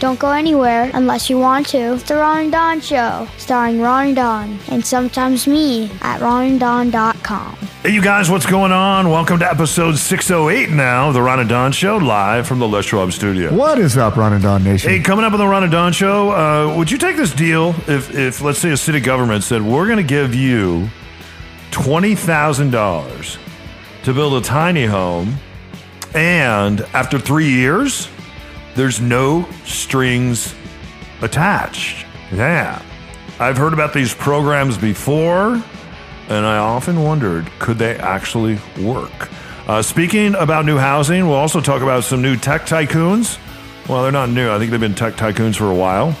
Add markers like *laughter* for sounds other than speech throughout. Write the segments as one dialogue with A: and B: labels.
A: Don't go anywhere unless you want to. It's the Ron and Don Show, starring Ron and Don, and sometimes me at ronanddon.com.
B: Hey, you guys, what's going on? Welcome to episode 608 now of the Ron and Don Show, live from the Les Schwab studio.
C: What is up, Ron and Don Nation?
B: Hey, coming up on the Ron and Don Show, uh, would you take this deal if, if, let's say, a city government said, we're going to give you $20,000 to build a tiny home, and after three years, there's no strings attached. Yeah. I've heard about these programs before, and I often wondered could they actually work? Uh, speaking about new housing, we'll also talk about some new tech tycoons. Well, they're not new, I think they've been tech tycoons for a while.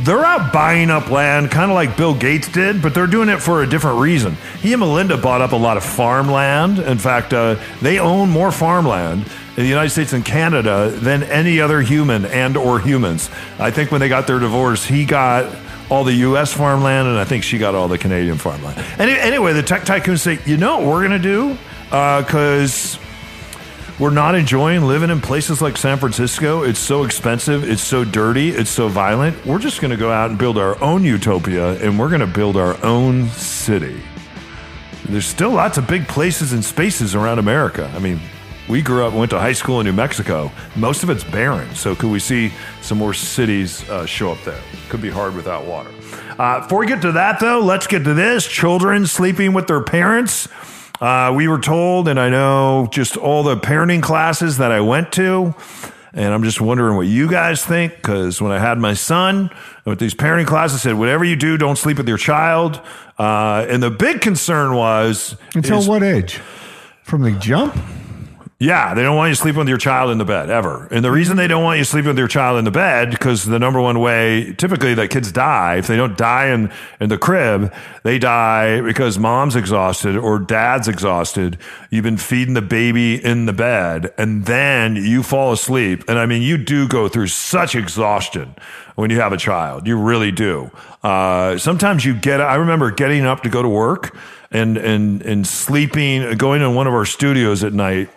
B: They're out buying up land, kind of like Bill Gates did, but they're doing it for a different reason. He and Melinda bought up a lot of farmland. In fact, uh, they own more farmland in the United States and Canada than any other human and or humans. I think when they got their divorce, he got all the U.S. farmland, and I think she got all the Canadian farmland. Any, anyway, the tech tycoons say, you know what we're going to do? Uh, because we're not enjoying living in places like San Francisco. It's so expensive. It's so dirty. It's so violent. We're just going to go out and build our own utopia, and we're going to build our own city. There's still lots of big places and spaces around America. I mean, we grew up, went to high school in New Mexico. Most of it's barren. So, could we see some more cities uh, show up there? Could be hard without water. Uh, before we get to that, though, let's get to this children sleeping with their parents. Uh, we were told, and I know just all the parenting classes that I went to, and I'm just wondering what you guys think. Because when I had my son with these parenting classes, said whatever you do, don't sleep with your child. Uh, and the big concern was
C: Until
B: is-
C: what age? From the jump?
B: Yeah, they don't want you sleeping with your child in the bed ever. And the reason they don't want you sleeping with your child in the bed, because the number one way typically that kids die, if they don't die in, in the crib, they die because mom's exhausted or dad's exhausted. You've been feeding the baby in the bed and then you fall asleep. And I mean, you do go through such exhaustion when you have a child. You really do. Uh, sometimes you get, I remember getting up to go to work and, and, and sleeping, going in one of our studios at night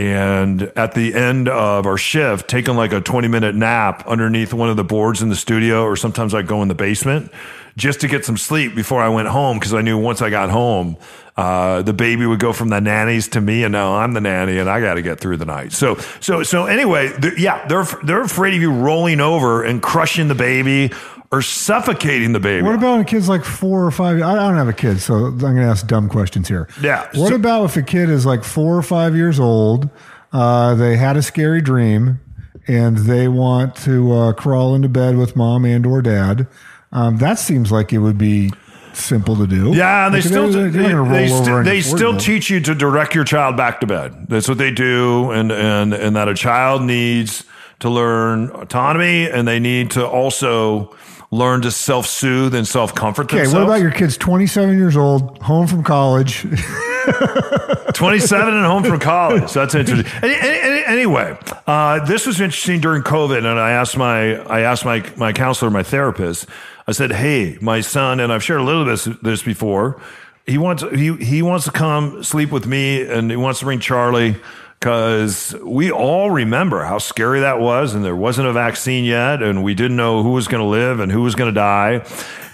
B: and at the end of our shift, taking like a 20 minute nap underneath one of the boards in the studio, or sometimes I'd go in the basement just to get some sleep before I went home because I knew once I got home, uh, the baby would go from the nannies to me, and now I'm the nanny, and I got to get through the night. So, so, so anyway, yeah, they're they're afraid of you rolling over and crushing the baby or suffocating the baby.
C: What about when a kid's like four or five? I don't have a kid, so I'm going to ask dumb questions here.
B: Yeah,
C: What
B: so-
C: about if a kid is like four or five years old? Uh, they had a scary dream, and they want to uh, crawl into bed with mom and or dad. Um, that seems like it would be simple to do.
B: Yeah, they still they,
C: they're not gonna
B: they, st- they still teach you to direct your child back to bed. That's what they do, and and and that a child needs to learn autonomy, and they need to also learn to self soothe and self comfort
C: Okay,
B: themselves.
C: what about your kid's 27 years old, home from college? *laughs*
B: 27 and home from college. That's interesting. Any, any, any- anyway, uh, this was interesting during COVID, and I asked my I asked my my counselor, my therapist. I said, "Hey, my son," and I've shared a little bit of this before. He wants he he wants to come sleep with me, and he wants to bring Charlie because we all remember how scary that was, and there wasn't a vaccine yet, and we didn't know who was going to live and who was going to die.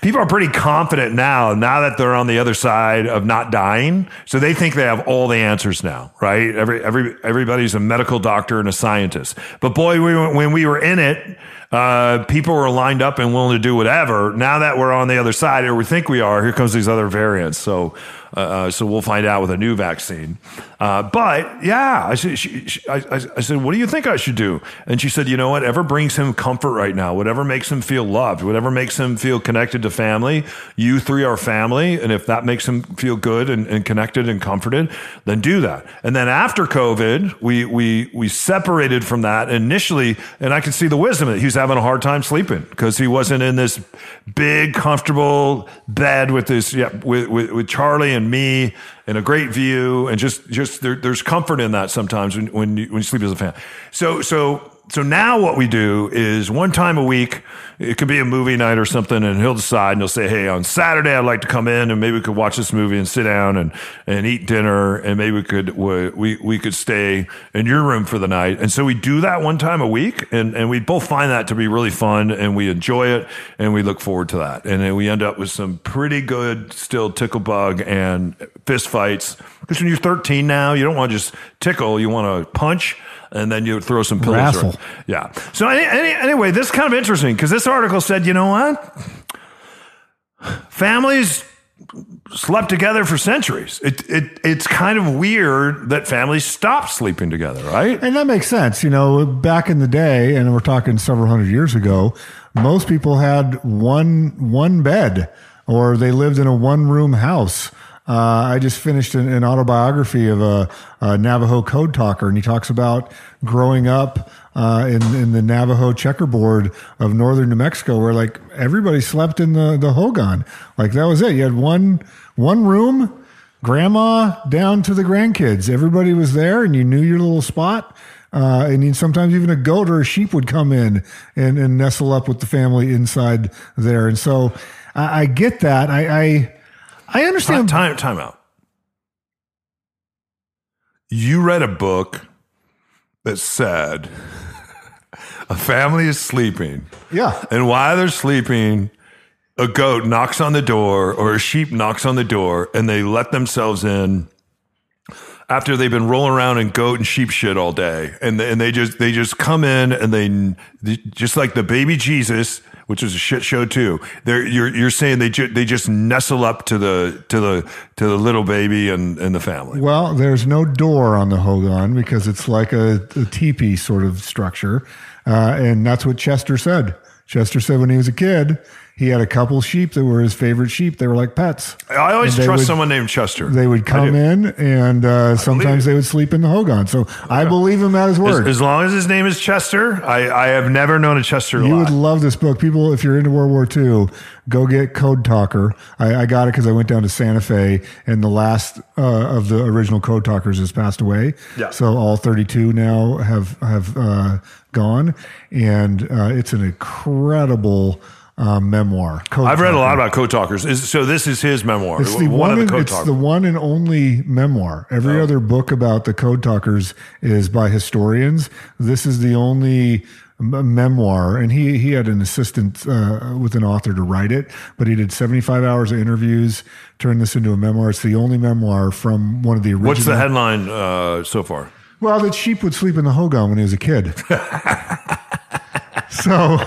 B: People are pretty confident now, now that they're on the other side of not dying. So they think they have all the answers now, right? Every, every, everybody's a medical doctor and a scientist. But boy, we, when we were in it, uh, people were lined up and willing to do whatever. Now that we're on the other side, or we think we are, here comes these other variants. So Uh, so we'll find out with a new vaccine. Uh, but yeah, I said, she, she, I, I, said, what do you think I should do? And she said, you know, whatever brings him comfort right now, whatever makes him feel loved, whatever makes him feel connected to family, you three are family. And if that makes him feel good and, and connected and comforted, then do that. And then after COVID, we, we, we separated from that initially. And I could see the wisdom that he was having a hard time sleeping because he wasn't in this big, comfortable bed with this, yeah, with, with, with Charlie and me and a great view and just just there, there's comfort in that sometimes when when you, when you sleep as a fan. So so so now what we do is one time a week, it could be a movie night or something, and he'll decide and he'll say, Hey, on Saturday, I'd like to come in and maybe we could watch this movie and sit down and, and eat dinner. And maybe we could, we, we could stay in your room for the night. And so we do that one time a week and, and we both find that to be really fun and we enjoy it and we look forward to that. And then we end up with some pretty good still tickle bug and fist fights. Because when you're 13 now, you don't want to just tickle, you want to punch and then you throw some pillows. Around. Yeah. So any, any, anyway, this is kind of interesting because this article said, you know what? Families slept together for centuries. It, it, it's kind of weird that families stopped sleeping together, right?
C: And that makes sense. You know, back in the day, and we're talking several hundred years ago, most people had one one bed, or they lived in a one room house. Uh, I just finished an, an autobiography of a, a, Navajo code talker, and he talks about growing up uh, in, in the Navajo checkerboard of northern New Mexico, where like everybody slept in the the hogan. Like that was it. You had one one room, grandma down to the grandkids. Everybody was there, and you knew your little spot. Uh, and sometimes even a goat or a sheep would come in and, and nestle up with the family inside there. And so I, I get that. I, I I understand.
B: Time, time out. You read a book that said *laughs* a family is sleeping.
C: Yeah.
B: And while they're sleeping, a goat knocks on the door or a sheep knocks on the door and they let themselves in after they've been rolling around in goat and sheep shit all day and and they just they just come in and they just like the baby Jesus which is a shit show too. They're, you're you're saying they ju- they just nestle up to the to the to the little baby and, and the family.
C: Well, there's no door on the Hogan because it's like a, a teepee sort of structure, uh, and that's what Chester said. Chester said when he was a kid, he had a couple sheep that were his favorite sheep. They were like pets.
B: I always trust
C: would-
B: someone named Chester.
C: They would come in, and uh, sometimes they would sleep in the Hogan. So I believe him at his
B: As,
C: word.
B: as long as his name is Chester, I, I have never known a Chester
C: You
B: lie.
C: would love this book. People, if you're into World War II, go get Code Talker. I, I got it because I went down to Santa Fe and the last uh, of the original Code Talkers has passed away.
B: Yeah.
C: So all 32 now have, have uh, gone. And uh, it's an incredible uh, memoir. Code
B: I've read a lot about code talkers. Is, so this is his memoir.
C: It's the
B: one,
C: one.
B: of
C: and-
B: the code
C: it's
B: talkers.
C: the one and only memoir. Every
B: Oh.
C: other book about the Code Talkers is by historians. This is the only memoir, and he he had an assistant uh, with an author to write it, but he did seventy five hours of interviews, turned this into a memoir. It's the only memoir from one of the original.
B: What's the headline uh, so far?
C: Well, that sheep would sleep in the hogan when he was a kid. *laughs* so,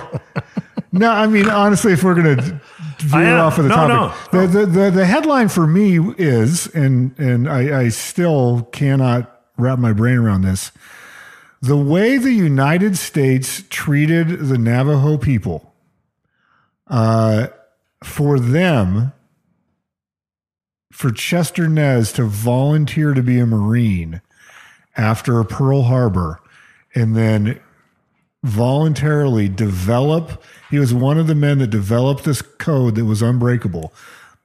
C: no, I mean, honestly, if we're going *laughs* to veer off of the
B: No,
C: topic,
B: no.
C: The, the, the, the headline for me is, and, and I, I still cannot wrap my brain around this the way the United States treated the Navajo people, uh, for them, for Chester Nez to volunteer to be a Marine after Pearl Harbor and then voluntarily develop. He was one of the men that developed this code that was unbreakable.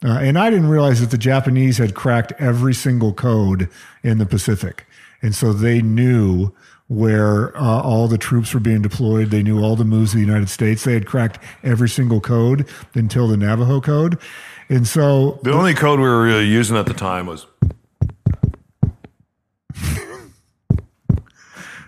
C: Uh, and I didn't realize that the Japanese had cracked every single code in the Pacific. And so they knew where uh, all the troops were being deployed. They knew all the moves of the United States. They had cracked every single code until the Navajo code. And so
B: The only code we were really using at the time was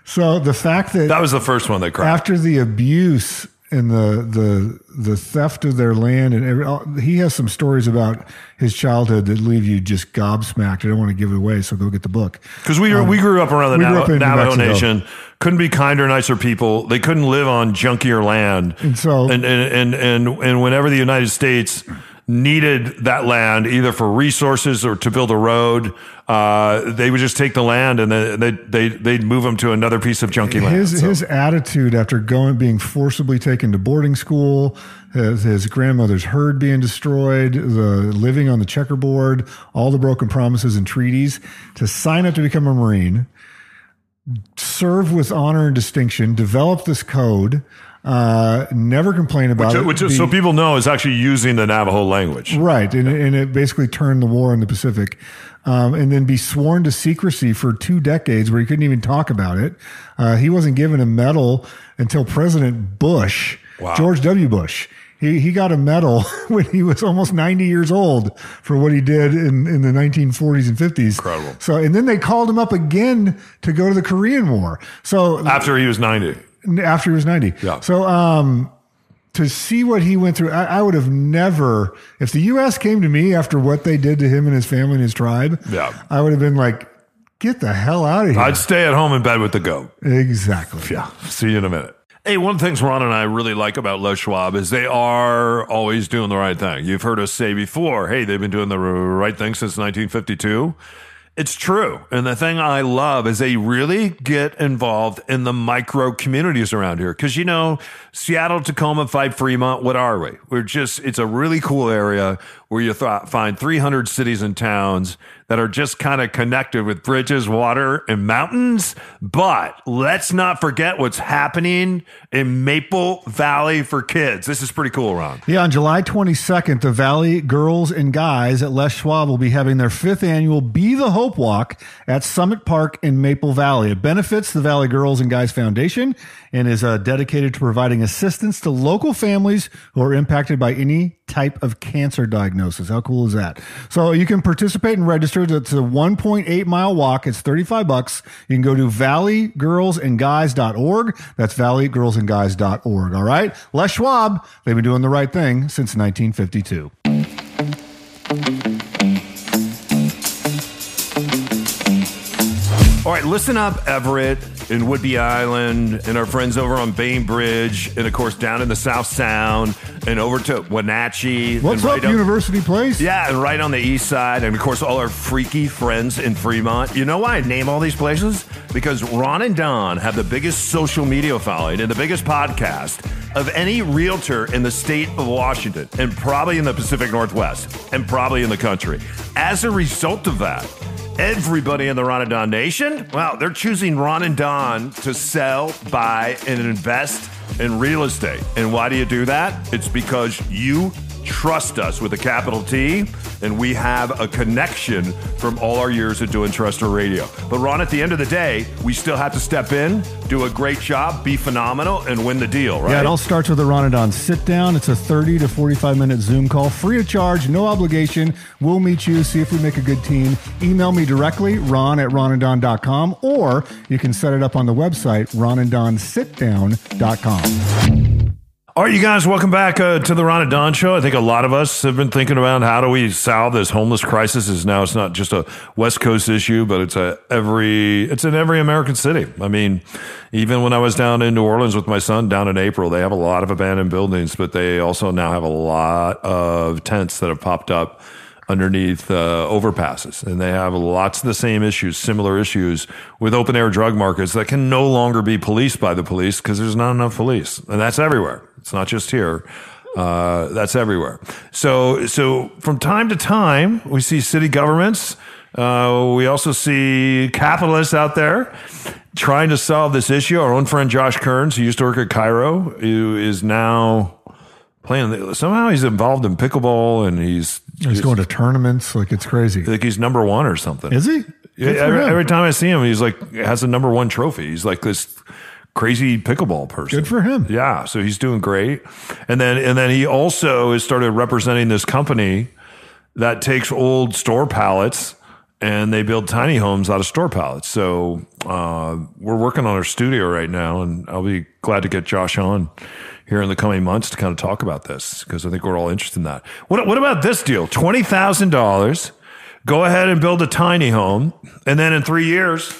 C: so the fact that
B: that was the first one that cracked.
C: after the abuse and the the the theft of their land and every, he has some stories about his childhood that leave you just gobsmacked. I don't want to give it away, so go get the book.
B: Because we, were we grew up around the
C: Um,
B: Navajo,
C: up
B: Navajo Nation, couldn't be kinder, nicer people. They couldn't live on junkier land.
C: And so-
B: and and and and, and whenever the United States needed that land either for resources or to build a road, uh, they would just take the land and they they they'd move them to another piece of junky land.
C: His
B: So-
C: his attitude after going being forcibly taken to boarding school, his, his grandmother's herd being destroyed, the living on the checkerboard, all the broken promises and treaties, to sign up to become a marine, serve with honor and distinction, develop this code, uh, never complain about
B: which,
C: it.
B: which
C: be-
B: so people know is actually using the Navajo language.
C: Right, and, and it basically turned the war in the Pacific, um, and then be sworn to secrecy for two decades, where he couldn't even talk about it. Uh, he wasn't given a medal until President Bush,
B: Wow.
C: George W. Bush. He he got a medal *laughs* when he was almost ninety years old for what he did in, in the nineteen forties and fifties.
B: Incredible.
C: So, and then they called him up again to go to the Korean War. So
B: After he was 90.
C: After he was 90.
B: Yeah.
C: So, um, to see what he went through, I, I would have never, if the U.S. came to me after what they did to him and his family and his tribe,
B: Yeah.
C: I would have been like, get the hell out of here.
B: I'd stay at home in bed with the goat.
C: exactly.
B: Yeah. See you in a minute. Hey, one of the things Ron and I really like about Les Schwab is they are always doing the right thing. You've heard us say before, hey, they've been doing the right thing since 1952. It's true. And the thing I love is they really get involved in the micro communities around here. Cause you know, Seattle, Tacoma, Fife Fremont, what are we? We're just, it's a really cool area where you th- find 300 cities and towns that are just kind of connected with bridges, water, and mountains. But let's not forget what's happening in Maple Valley for kids. This is pretty cool, Ron.
C: Yeah, on July 22nd, the Valley Girls and Guys at Les Schwab will be having their fifth annual Be the Hope Walk at Summit Park in Maple Valley. It benefits the Valley Girls and Guys Foundation and is uh, dedicated to providing assistance to local families who are impacted by any type of cancer diagnosis. How cool is that? So you can participate and register. It's a 1.8 mile walk. It's 35 bucks. You can go to valleygirlsandguys.org. That's valleygirlsandguys.org. All right. Les Schwab, they've been doing the right thing since 1952.
B: All right, listen up, Everett in Whidbey Island, and our friends over on Bainbridge, and of course down in the South Sound, and over to Wenatchee.
C: What's up,
B: right up-
C: University Place?
B: Yeah, and right on the east side, and of course all our freaky friends in Fremont. You know why I name all these places? Because Ron and Don have the biggest social media following and the biggest podcast of any realtor in the state of Washington, and probably in the Pacific Northwest, and probably in the country. As a result of that, Everybody in the Ron and Don Nation, well, they're choosing Ron and Don to sell, buy, and invest in real estate. And why do you do that? It's because you trust us with a capital T, and we have a connection from all our years of doing Trustor Radio. But Ron, at the end of the day, we still have to step in, do a great job, be phenomenal, and win the deal, right?
C: Yeah, it all starts with a Ronadon sit down. It's a 30 to 45 minute Zoom call, free of charge, no obligation. We'll meet you, see if we make a good team. Email me directly, ron at ronanddon.com, or you can set it up on the website, ronanddonsitdown.com.
B: All right, you guys, welcome back uh, to the Ron and Don Show. I think a lot of us have been thinking about how do we solve this homeless crisis. Is now it's not just a West Coast issue, but it's a every it's in every American city. I mean, even when I was down in New Orleans with my son down in April, they have a lot of abandoned buildings, but they also now have a lot of tents that have popped up underneath uh, overpasses. And they have lots of the same issues, similar issues with open air drug markets that can no longer be policed by the police because there's not enough police. And that's everywhere. It's not just here. Uh, that's everywhere. So, so from time to time, we see city governments. Uh, we also see capitalists out there trying to solve this issue. Our own friend Josh Kearns, who used to work at KIRO, who is now playing. Somehow he's involved in pickleball, and he's
C: He's going to tournaments. Like, it's crazy.
B: like he's number one or something.
C: Is he?
B: Yeah,
C: Good for
B: every, every time I see him, he's like has a number one trophy. He's like this crazy pickleball person.
C: Good for him.
B: Yeah, so he's doing great. And then and then he also has started representing this company that takes old store pallets and they build tiny homes out of store pallets. So uh, we're working on our studio right now, and I'll be glad to get Josh on here in the coming months to kind of talk about this because I think we're all interested in that. What, what about this deal? Twenty thousand dollars. Go ahead and build a tiny home, and then in three years,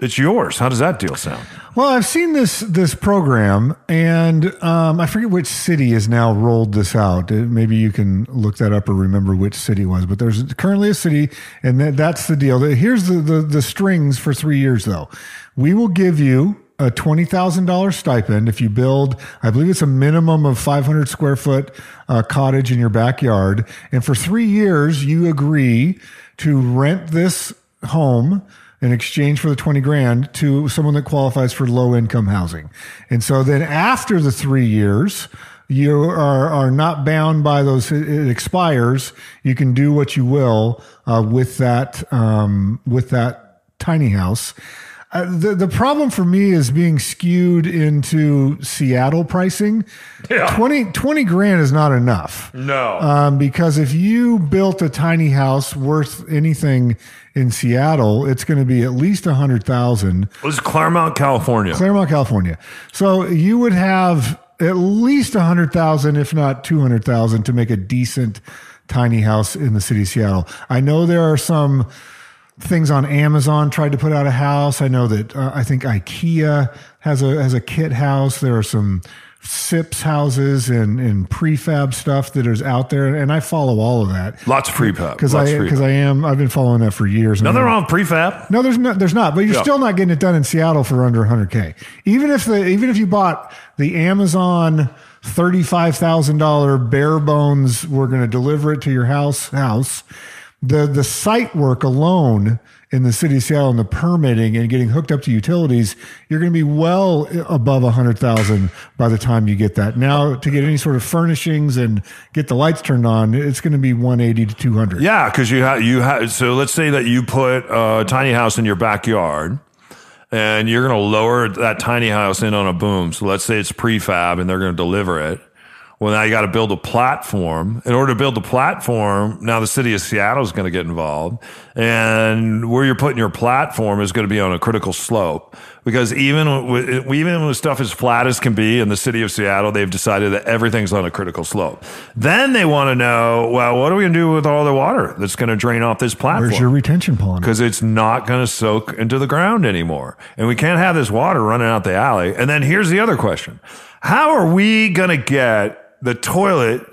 B: it's yours. How does that deal sound?
C: Well, I've seen this this program, and um, I forget which city has now rolled this out. Uh, Maybe you can look that up or remember which city it was. But there's currently a city, and that, that's the deal. Here's the, the the strings for three years, though. We will give you a twenty thousand dollars stipend if you build. I believe it's a minimum of five hundred square foot uh, cottage in your backyard, and for three years you agree to rent this home in exchange for the 20 grand to someone that qualifies for low income housing. And so then after the three years, you are, are not bound by those. It expires. You can do what you will uh, with that um, with that tiny house. Uh, the the problem for me is being skewed into Seattle pricing.
B: Yeah.
C: 20, 20 grand is not enough.
B: No.
C: Um, because if you built a tiny house worth anything in Seattle, it's going to be at least a hundred thousand.
B: This is Claremont, California.
C: Claremont, California. So you would have at least a hundred thousand, if not two hundred thousand, to make a decent tiny house in the city of Seattle. I know there are some things on Amazon tried to put out a house. I know that uh, I think IKEA has a has a kit house. There are some SIPs houses and, and prefab stuff that is out there, and I follow all of that
B: Lots of prefab.
C: because I because. I am I've been following that for years.
B: Nothing wrong with prefab.
C: No, there's not. There's not. But you're
B: Yeah.
C: still not getting it done in Seattle for under 100k. Even if the even if you bought the Amazon thirty-five thousand dollar bare bones, we're going to deliver it to your house. House. The the site work alone in the city of Seattle and the permitting and getting hooked up to utilities, you're going to be well above a hundred thousand by the time you get that. Now, to get any sort of furnishings and get the lights turned on, it's going to be 180 to 200.
B: Yeah, because you have you have. So let's say that you put a tiny house in your backyard, and you're going to lower that tiny house in on a boom. So let's say it's prefab, and they're going to deliver it. Well, now you got to build a platform. In order to build a platform, now the city of Seattle is going to get involved, and where you're putting your platform is going to be on a critical slope. Because even with, even with stuff as flat as can be in the city of Seattle, they've decided that everything's on a critical slope. Then they want to know, well, what are we going to do with all the water that's going to drain off this platform?
C: Where's your retention pond?
B: because it's not going to soak into the ground anymore. And we can't have this water running out the alley. And then here's the other question. How are we going to get the toilet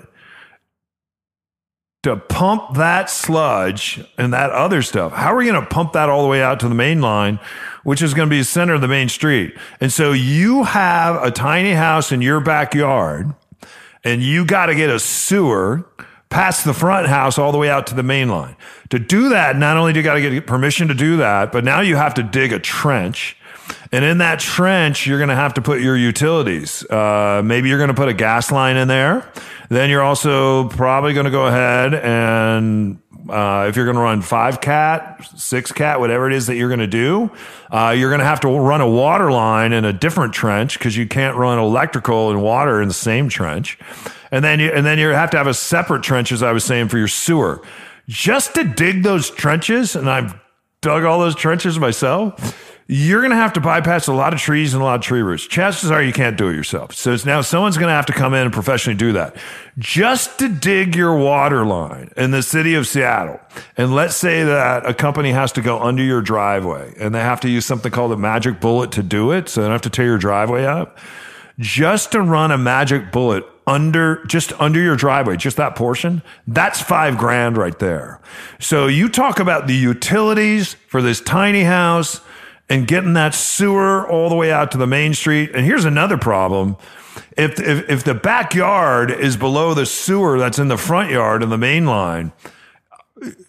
B: to pump that sludge and that other stuff? How are we going to pump that all the way out to the main line, which is going to be the center of the main street? And so you have a tiny house in your backyard and you got to get a sewer past the front house all the way out to the main line. To do that, not only do you got to get permission to do that, but now you have to dig a trench. And in that trench, you're going to have to put your utilities. Uh, maybe you're going to put a gas line in there. Then you're also probably going to go ahead and uh, if you're going to run five cat, six cat, whatever it is that you're going to do, uh, you're going to have to run a water line in a different trench because you can't run electrical and water in the same trench. And then you, and then you have to have a separate trench, as I was saying, for your sewer. Just to dig those trenches, and I've dug all those trenches myself. You're going to have to bypass a lot of trees and a lot of tree roots. Chances are you can't do it yourself. So it's now someone's going to have to come in and professionally do that. Just to dig your water line in the city of Seattle. And let's say that a company has to go under your driveway and they have to use something called a magic bullet to do it. So they don't have to tear your driveway up. Just to run a magic bullet under, just under your driveway, just that portion, that's five grand right there. So you talk about the utilities for this tiny house and getting that sewer all the way out to the main street. And here's another problem. If, if, if the backyard is below the sewer that's in the front yard and the main line,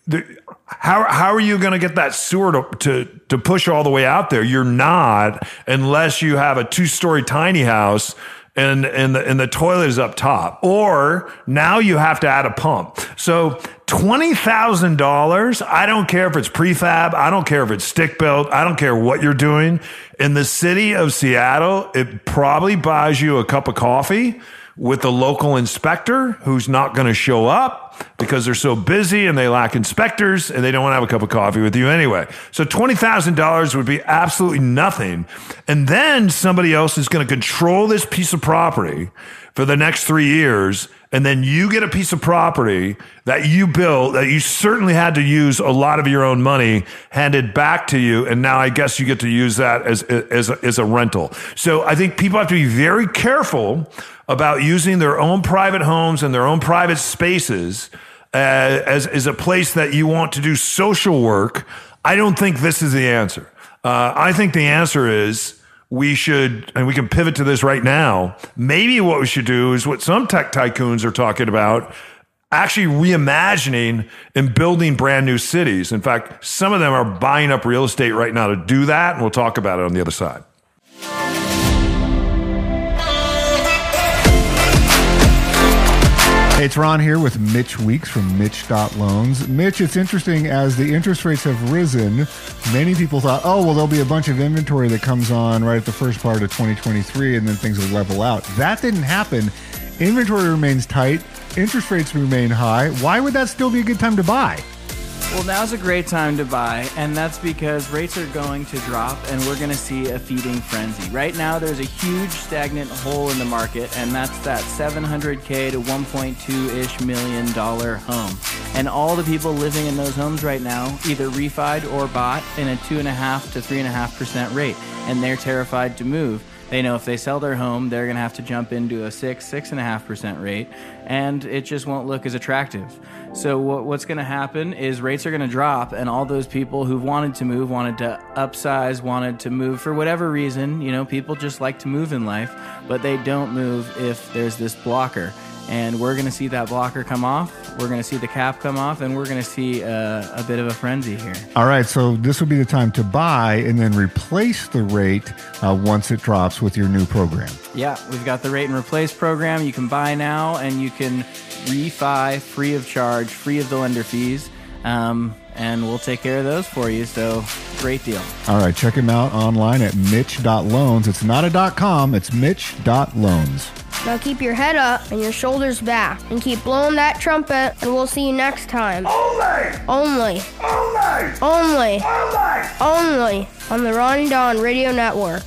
B: the, how, how are you going to get that sewer to, to, to push all the way out there? You're not unless you have a two story tiny house and, and the, and the toilet is up top. Or now you have to add a pump. So $20,000, I don't care if it's prefab. I don't care if it's stick built. I don't care what you're doing. In the city of Seattle, it probably buys you a cup of coffee with the local inspector who's not going to show up because they're so busy and they lack inspectors and they don't want to have a cup of coffee with you anyway. So $20,000 would be absolutely nothing. And then somebody else is going to control this piece of property for the next three years. And then you get a piece of property that you built that you certainly had to use a lot of your own money handed back to you. And now I guess you get to use that as, as, as a rental. So I think people have to be very careful about using their own private homes and their own private spaces uh, as, as a place that you want to do social work. I don't think this is the answer. Uh, I think the answer is we should, and we can pivot to this right now. Maybe what we should do is what some tech tycoons are talking about actually reimagining and building brand new cities. In fact, some of them are buying up real estate right now to do that, and we'll talk about it on the other side.
C: Hey, it's Ron here with Mitch Weeks from Mitch.loans. Mitch, it's interesting as the interest rates have risen, many people thought, oh, well, there'll be a bunch of inventory that comes on right at the first part of 2023 and then things will level out. That didn't happen. Inventory remains tight, interest rates remain high. Why would that still be a good time to buy?
D: Well, now's a great time to buy, and that's because rates are going to drop and we're going to see a feeding frenzy. Right now, there's a huge stagnant hole in the market, and that's that 700K to 1.2 ish million dollar home. And all the people living in those homes right now either refied or bought in a 2.5 to 3.5% rate, and they're terrified to move. They know if they sell their home, they're going to have to jump into a six, six and a half percent rate, and it just won't look as attractive. So what, what's going to happen is rates are going to drop, and all those people who've wanted to move, wanted to upsize, wanted to move for whatever reason. You know, people just like to move in life, but they don't move if there's this blocker. And we're going to see that blocker come off. We're going to see the cap come off, and we're going to see a, a bit of a frenzy here.
C: All right, so this would be the time to buy and then replace the rate uh, once it drops with your new program.
D: Yeah, we've got the rate and replace program. You can buy now, and you can refi free of charge, free of the lender fees. Um, and we'll take care of those for you. So great deal.
C: All right, check him out online at mitch.loans. It's not a dot com, it's mitch.loans.
E: Now keep your head up and your shoulders back and keep blowing that trumpet, and we'll see you next time.
B: Only!
E: Only,
B: Only!
E: only,
B: Only!
E: only on the Ron and Don Radio Network.